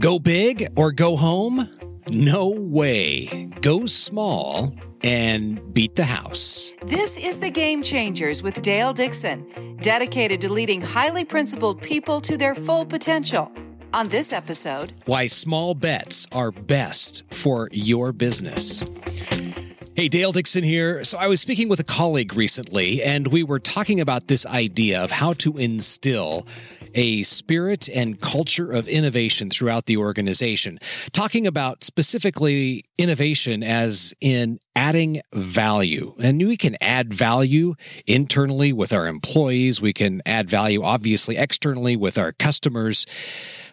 Go big or go home? No way. Go small and beat the house. This is the Game Changers with Dale Dixon, dedicated to leading highly principled people to their full potential. On this episode, why small bets are best for your business. Hey, Dale Dixon here. So, I was speaking with a colleague recently, and we were talking about this idea of how to instill a spirit and culture of innovation throughout the organization, talking about specifically innovation as in adding value. And we can add value internally with our employees, we can add value, obviously, externally with our customers.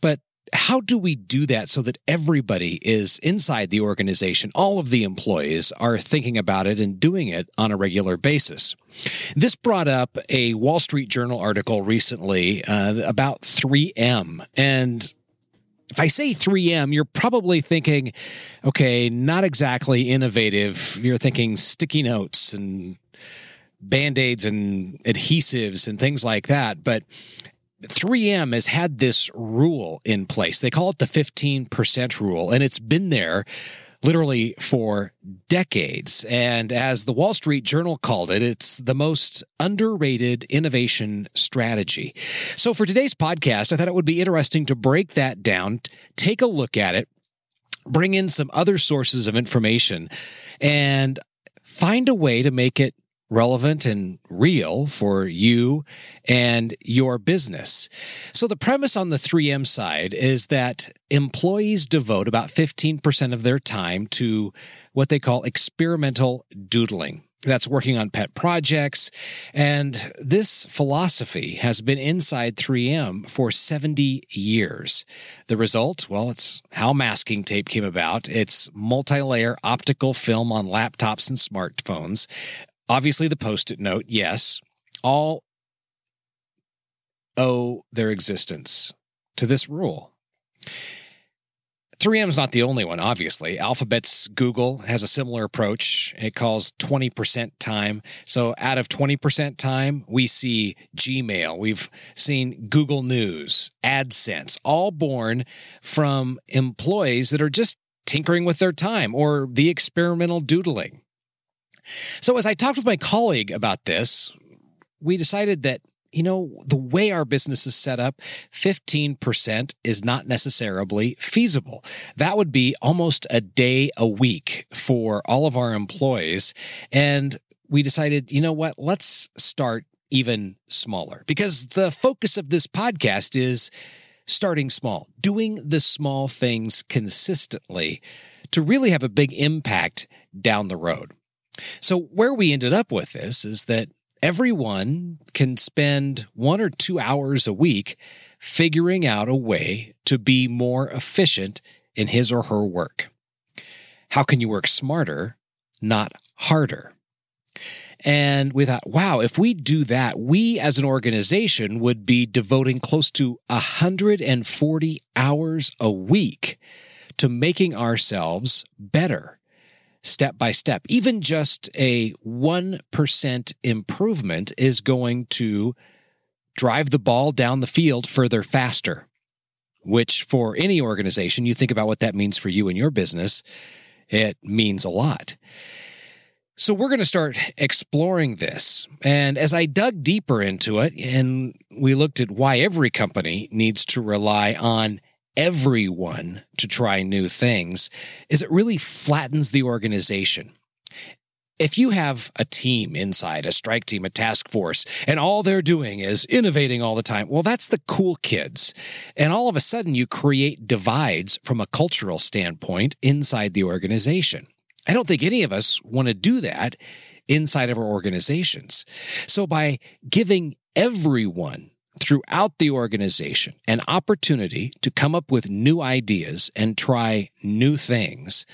But how do we do that so that everybody is inside the organization, all of the employees are thinking about it and doing it on a regular basis? This brought up a Wall Street Journal article recently uh, about 3M. And if I say 3M, you're probably thinking, okay, not exactly innovative. You're thinking sticky notes and band aids and adhesives and things like that. But 3M has had this rule in place. They call it the 15% rule, and it's been there literally for decades. And as the Wall Street Journal called it, it's the most underrated innovation strategy. So for today's podcast, I thought it would be interesting to break that down, take a look at it, bring in some other sources of information, and find a way to make it relevant and real for you and your business. So the premise on the 3M side is that employees devote about 15% of their time to what they call experimental doodling. That's working on pet projects. And this philosophy has been inside 3M for 70 years. The result, well, it's how masking tape came about. It's multi layer optical film on laptops and smartphones. Obviously, the post it note, yes, all owe their existence to this rule. 3M is not the only one, obviously. Alphabet's Google has a similar approach. It calls 20% time. So out of 20% time, we see Gmail. We've seen Google News, AdSense, all born from employees that are just tinkering with their time or the experimental doodling. So, as I talked with my colleague about this, we decided that, you know, the way our business is set up, 15% is not necessarily feasible. That would be almost a day a week for all of our employees. And we decided, you know what, let's start even smaller because the focus of this podcast is starting small, doing the small things consistently to really have a big impact down the road. So, where we ended up with this is that everyone can spend one or two hours a week figuring out a way to be more efficient in his or her work. How can you work smarter, not harder? And we thought, wow, if we do that, we as an organization would be devoting close to 140 hours a week to making ourselves better step by step. Even just a 1% improvement is going to drive the ball down the field further faster, which for any organization, you think about what that means for you and your business, it means a lot. So we're going to start exploring this. And as I dug deeper into it and we looked at why every company needs to rely on everyone to try new things is it really flattens the organization. If you have a team inside, a strike team, a task force, and all they're doing is innovating all the time, well, that's the cool kids. And all of a sudden, you create divides from a cultural standpoint inside the organization. I don't think any of us want to do that inside of our organizations. So by giving everyone throughout the organization an opportunity to come up with new ideas and try new things,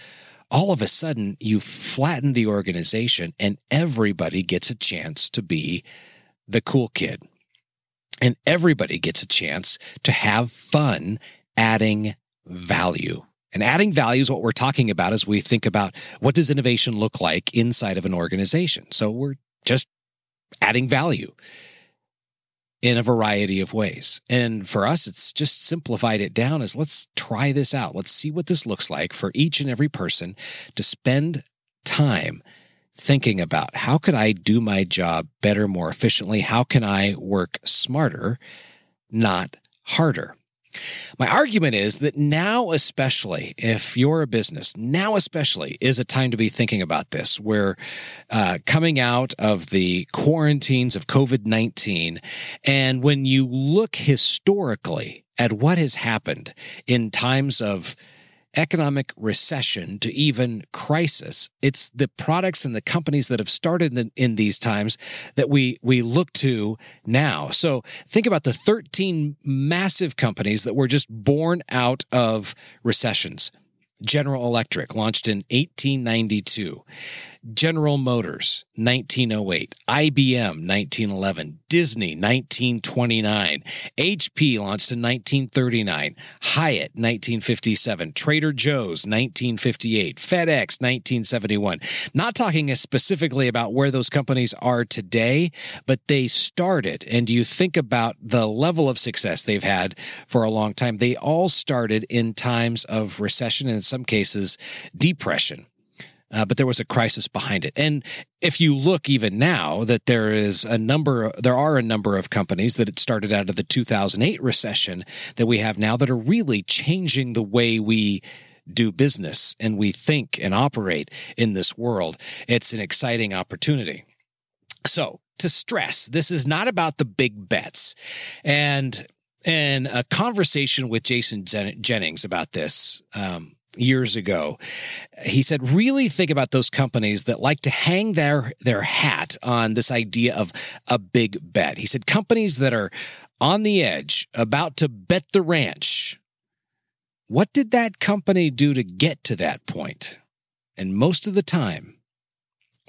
all of a sudden you flatten the organization and everybody gets a chance to be the cool kid. And everybody gets a chance to have fun adding value. And adding value is what we're talking about as we think about what does innovation look like inside of an organization. So we're just adding value in a variety of ways. And for us, it's just simplified it down as let's try this out. Let's see what this looks like for each and every person to spend time thinking about how could I do my job better, more efficiently? How can I work smarter, not harder? My argument is that now, especially if you're a business, now especially is a time to be thinking about this. We're uh, coming out of the quarantines of COVID 19. And when you look historically at what has happened in times of economic recession to even crisis. It's the products and the companies that have started in, these times that we, we look to now. So think about the 13 massive companies that were just born out of recessions. General Electric launched in 1892. General Motors, 1908. IBM, 1911. Disney, 1929. HP launched in 1939. Hyatt, 1957. Trader Joe's, 1958. FedEx, 1971. Not talking specifically about where those companies are today, but they started. And you think about the level of success they've had for a long time. They all started in times of recession and some cases, depression uh, but there was a crisis behind it. And if you look even now, that there is a number, there are a number of companies that it started out of the 2008 recession that we have now that are really changing the way we do business and we think and operate in this world. It's an exciting opportunity. So to stress, this is not about the big bets. And and a conversation with Jason Jennings about this um, years ago. He said, really think about those companies that like to hang their, their hat on this idea of a big bet. He said, companies that are on the edge, about to bet the ranch. What did that company do to get to that point? And most of the time,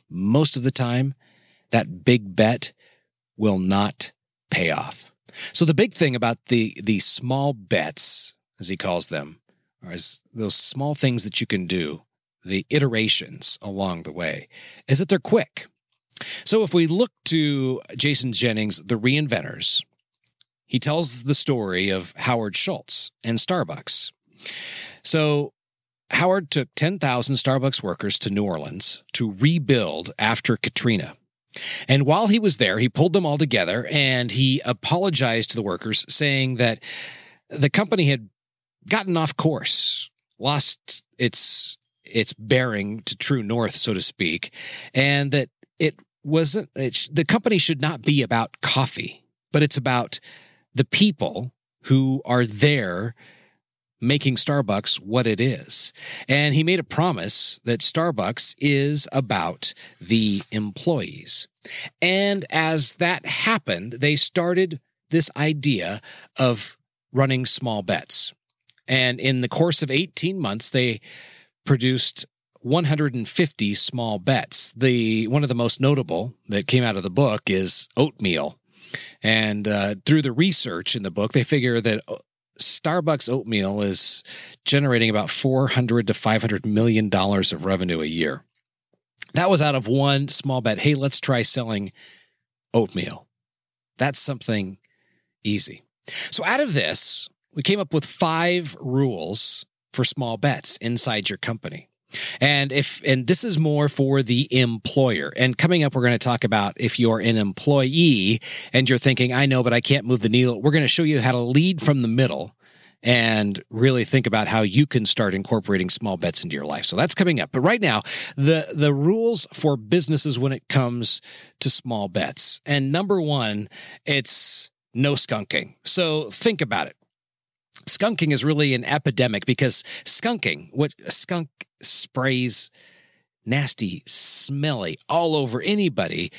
most of the time, that big bet will not pay off. So the big thing about the, the small bets, as he calls them, as those small things that you can do, the iterations along the way, is that they're quick. So if we look to Jason Jennings, The Reinventors, he tells the story of Howard Schultz and Starbucks. So Howard took 10,000 Starbucks workers to New Orleans to rebuild after Katrina. And while he was there, he pulled them all together and he apologized to the workers, saying that the company had gotten off course, lost its its bearing to true north, so to speak, and that it wasn't it, the company should not be about coffee, but it's about the people who are there making Starbucks what it is. And he made a promise that Starbucks is about the employees. And as that happened, they started this idea of running small bets. And in the course of 18 months, they produced 150 small bets. The one of the most notable that came out of the book is oatmeal. And uh, through the research in the book, they figure that uh, Starbucks oatmeal is generating about 400 to 500 million dollars of revenue a year. That was out of one small bet. Hey, let's try selling oatmeal. That's something easy. So out of this, we came up with five rules for small bets inside your company. And if, and this is more for the employer. And coming up, we're going to talk about if you're an employee and you're thinking, I know, but I can't move the needle. We're going to show you how to lead from the middle and really think about how you can start incorporating small bets into your life. So that's coming up. But right now, the the rules for businesses when it comes to small bets. And number 1, it's no skunking. So think about it skunking is really an epidemic because skunking, what skunk sprays nasty, smelly all over anybody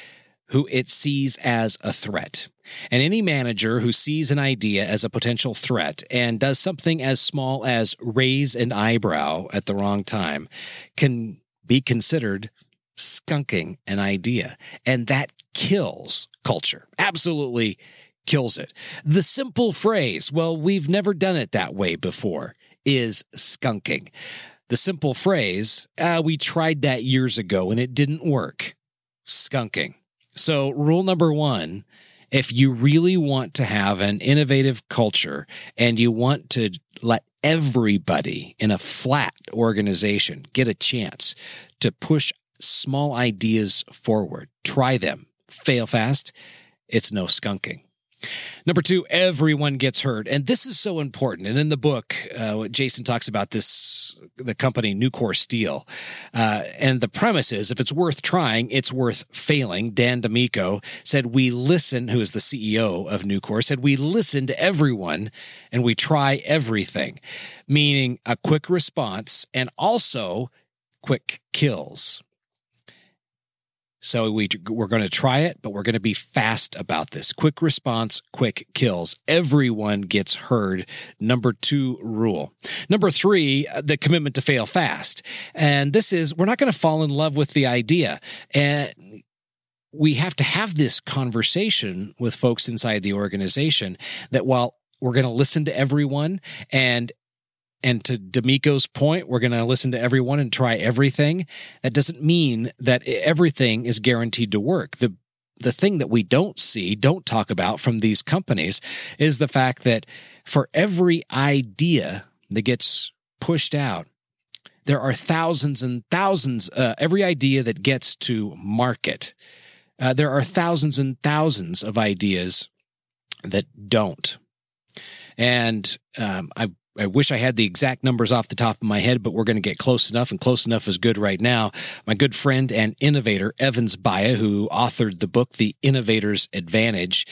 who it sees as a threat. And any manager who sees an idea as a potential threat and does something as small as raise an eyebrow at the wrong time can be considered skunking an idea. And that kills culture. Absolutely kills it. The simple phrase, well, we've never done it that way before, is skunking. The simple phrase, ah, we tried that years ago and it didn't work. Skunking. So, rule number one if you really want to have an innovative culture and you want to let everybody in a flat organization get a chance to push small ideas forward, try them, fail fast, it's no skunking. Number two, everyone gets heard. And this is so important. And in the book, uh, Jason talks about this, the company Nucor Steel. Uh, and the premise is if it's worth trying, it's worth failing. Dan DiMicco said, We listen, who is the CEO of Nucor, said, We listen to everyone and we try everything, meaning a quick response and also quick kills. So we we're going to try it, but we're going to be fast about this. Quick response, quick kills. Everyone gets heard. Number 2 rule. Number 3, uh, the commitment to fail fast. And this is we're not going to fall in love with the idea. And we have to have this conversation with folks inside the organization that while we're going to listen to everyone and and to DiMicco's point, we're going to listen to everyone and try everything. That doesn't mean that everything is guaranteed to work. The the thing that we don't see, don't talk about from these companies is the fact that for every idea that gets pushed out, there are thousands and thousands, uh, every idea that gets to market, uh, there are thousands and thousands of ideas that don't. And um, I I wish I had the exact numbers off the top of my head, but we're going to get close enough, and close enough is good right now. My good friend and innovator, Evans Baiya, who authored the book, The Innovator's Advantage,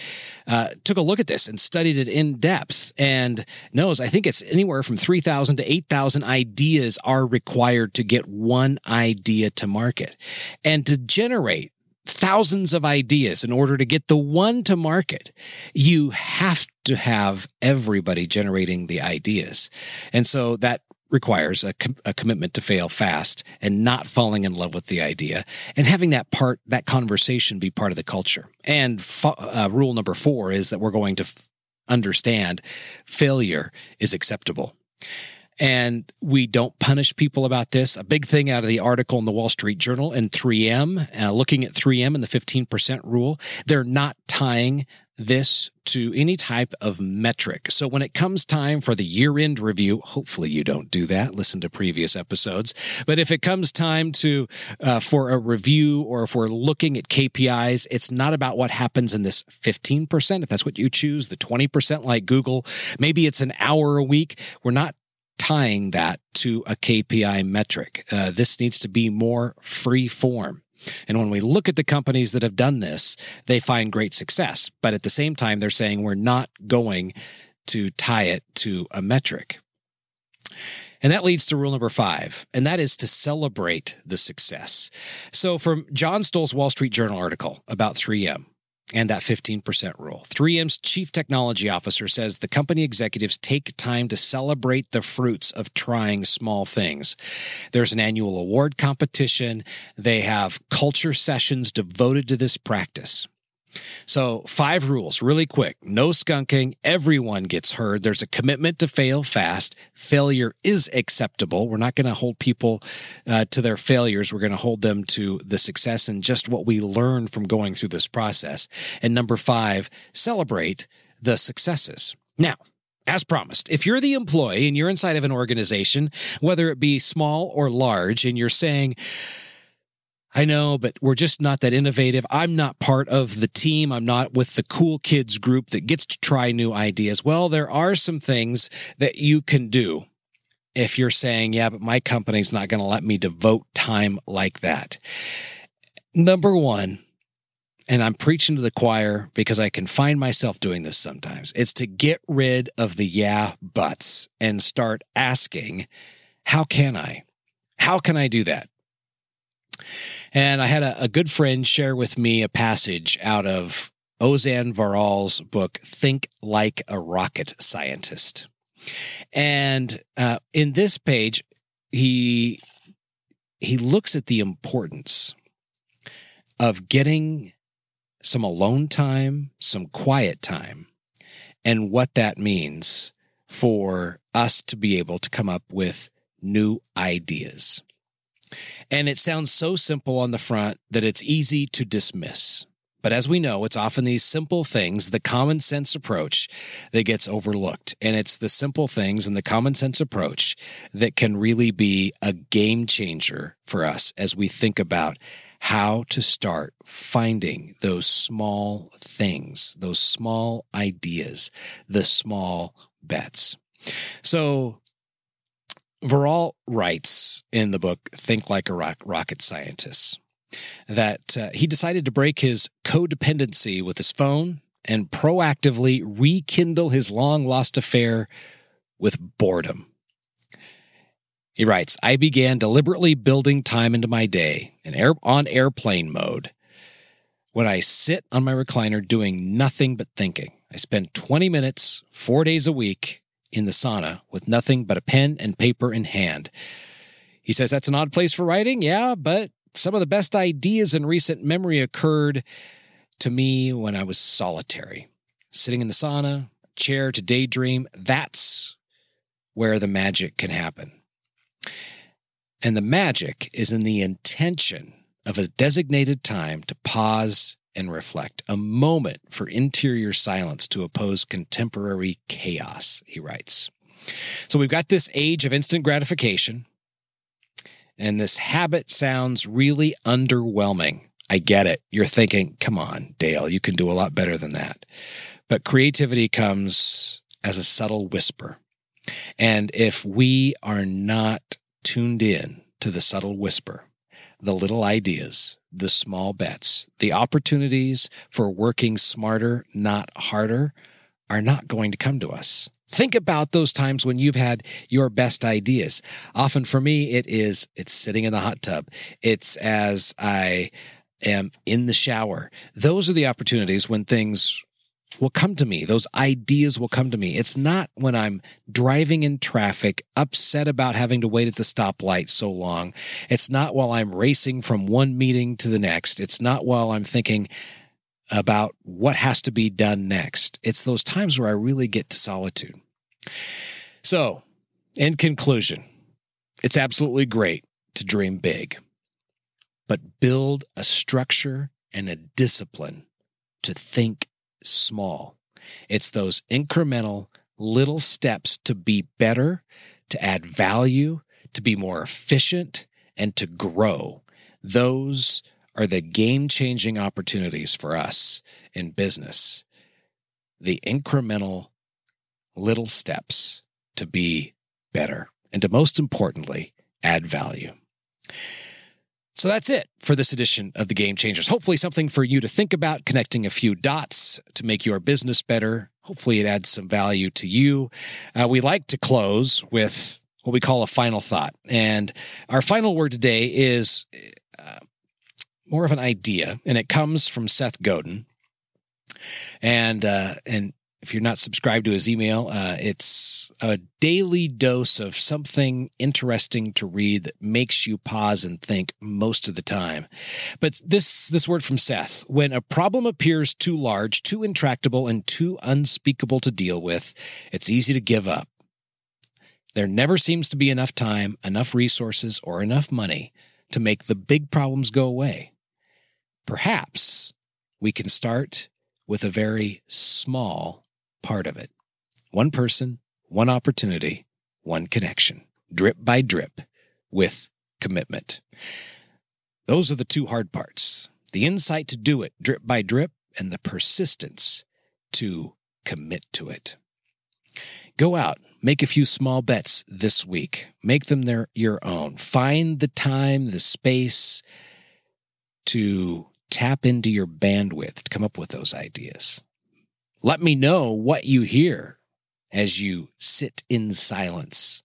uh, took a look at this and studied it in depth and knows I think it's anywhere from 3,000 to 8,000 ideas are required to get one idea to market. And to generate thousands of ideas in order to get the one to market, you have to have everybody generating the ideas. And so that requires a, com- a, commitment to fail fast and not falling in love with the idea and having that part, that conversation be part of the culture. And uh, rule number four is that we're going to f- understand failure is acceptable and we don't punish people about this. A big thing out of the article in the Wall Street Journal and 3M, uh, looking at 3M and the 15% rule, they're not tying this to any type of metric. So when it comes time for the year end review, hopefully you don't do that. Listen to previous episodes. But if it comes time to, uh, for a review or if we're looking at KPIs, it's not about what happens in this 15%. If that's what you choose, the 20% like Google, maybe it's an hour a week. We're not tying that to a KPI metric. Uh, this needs to be more free form. And when we look at the companies that have done this, they find great success. But at the same time, they're saying we're not going to tie it to a metric. And that leads to rule number five, and that is to celebrate the success. So, from John Stoll's Wall Street Journal article about 3M, and that 15% rule. 3M's chief technology officer says the company executives take time to celebrate the fruits of trying small things. There's an annual award competition, they have culture sessions devoted to this practice. So, five rules really quick no skunking, everyone gets heard. There's a commitment to fail fast. Failure is acceptable. We're not going to hold people uh, to their failures. We're going to hold them to the success and just what we learn from going through this process. And number five, celebrate the successes. Now, as promised, if you're the employee and you're inside of an organization, whether it be small or large, and you're saying, I know, but we're just not that innovative. I'm not part of the team. I'm not with the cool kids group that gets to try new ideas. Well, there are some things that you can do if you're saying, yeah, but my company's not going to let me devote time like that. Number one, and I'm preaching to the choir because I can find myself doing this sometimes. It's to get rid of the yeah buts and start asking, how can I? How can I do that? And I had a, a good friend share with me a passage out of Ozan Varol's book, Think Like a Rocket Scientist. And uh, in this page, he he looks at the importance of getting some alone time, some quiet time, and what that means for us to be able to come up with new ideas. And it sounds so simple on the front that it's easy to dismiss. But as we know, it's often these simple things, the common sense approach that gets overlooked. And it's the simple things and the common sense approach that can really be a game changer for us as we think about how to start finding those small things, those small ideas, the small bets. So Varol writes in the book Think Like a Rock- Rocket Scientist that uh, he decided to break his codependency with his phone and proactively rekindle his long lost affair with boredom. He writes, I began deliberately building time into my day in air, on airplane mode when I sit on my recliner doing nothing but thinking. I spend 20 minutes, four days a week in the sauna with nothing but a pen and paper in hand. He says that's an odd place for writing. Yeah, but some of the best ideas in recent memory occurred to me when I was solitary, sitting in the sauna, chair to daydream. That's where the magic can happen. And the magic is in the intention of a designated time to pause and reflect, a moment for interior silence to oppose contemporary chaos, he writes. So we've got this age of instant gratification, and this habit sounds really underwhelming. I get it. You're thinking, come on, Dale, you can do a lot better than that. But creativity comes as a subtle whisper. And if we are not tuned in to the subtle whisper, the little ideas, the small bets, the opportunities for working smarter, not harder, are not going to come to us. Think about those times when you've had your best ideas. Often for me, it is, it's sitting in the hot tub. It's as I am in the shower. Those are the opportunities when things will come to me. Those ideas will come to me. It's not when I'm driving in traffic, upset about having to wait at the stoplight so long. It's not while I'm racing from one meeting to the next. It's not while I'm thinking about what has to be done next. It's those times where I really get to solitude. So, in conclusion, it's absolutely great to dream big, but build a structure and a discipline to think small. It's those incremental little steps to be better, to add value, to be more efficient, and to grow. Those are the game changing opportunities for us in business. The incremental little steps to be better and to most importantly, add value. So that's it for this edition of the Game Changers. Hopefully, something for you to think about, connecting a few dots to make your business better. Hopefully, it adds some value to you. Uh, we like to close with what we call a final thought. And our final word today is uh, more of an idea, and it comes from Seth Godin. And uh, and if you're not subscribed to his email, uh, it's a daily dose of something interesting to read that makes you pause and think most of the time. But this this word from Seth: when a problem appears too large, too intractable, and too unspeakable to deal with, it's easy to give up. There never seems to be enough time, enough resources, or enough money to make the big problems go away. Perhaps we can start with a very small part of it. One person, one opportunity, one connection, drip by drip with commitment. Those are the two hard parts the insight to do it drip by drip and the persistence to commit to it. Go out, make a few small bets this week, make them their, your own. Find the time, the space to tap into your bandwidth to come up with those ideas. Let me know what you hear as you sit in silence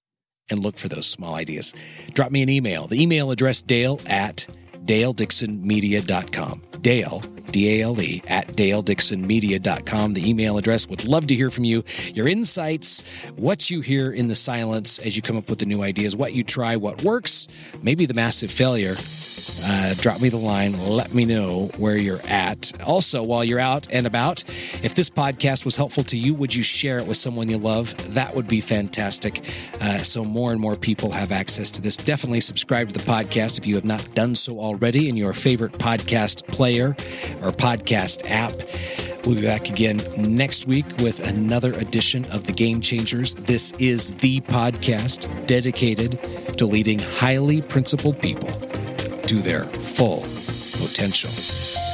and look for those small ideas. Drop me an email. The email address dale at daledixonmedia.com. Dale, D-A-L-E, at daledixonmedia.com. The email address. Would love to hear from you, your insights, what you hear in the silence as you come up with the new ideas, what you try, what works, maybe the massive failure. Uh, drop me the line. Let me know where you're at. Also, while you're out and about, if this podcast was helpful to you, would you share it with someone you love? That would be fantastic. Uh, so more and more people have access to this. Definitely subscribe to the podcast if you have not done so already in your favorite podcast player or podcast app. We'll be back again next week with another edition of the Game Changers. This is the podcast dedicated to leading highly principled people to their full potential.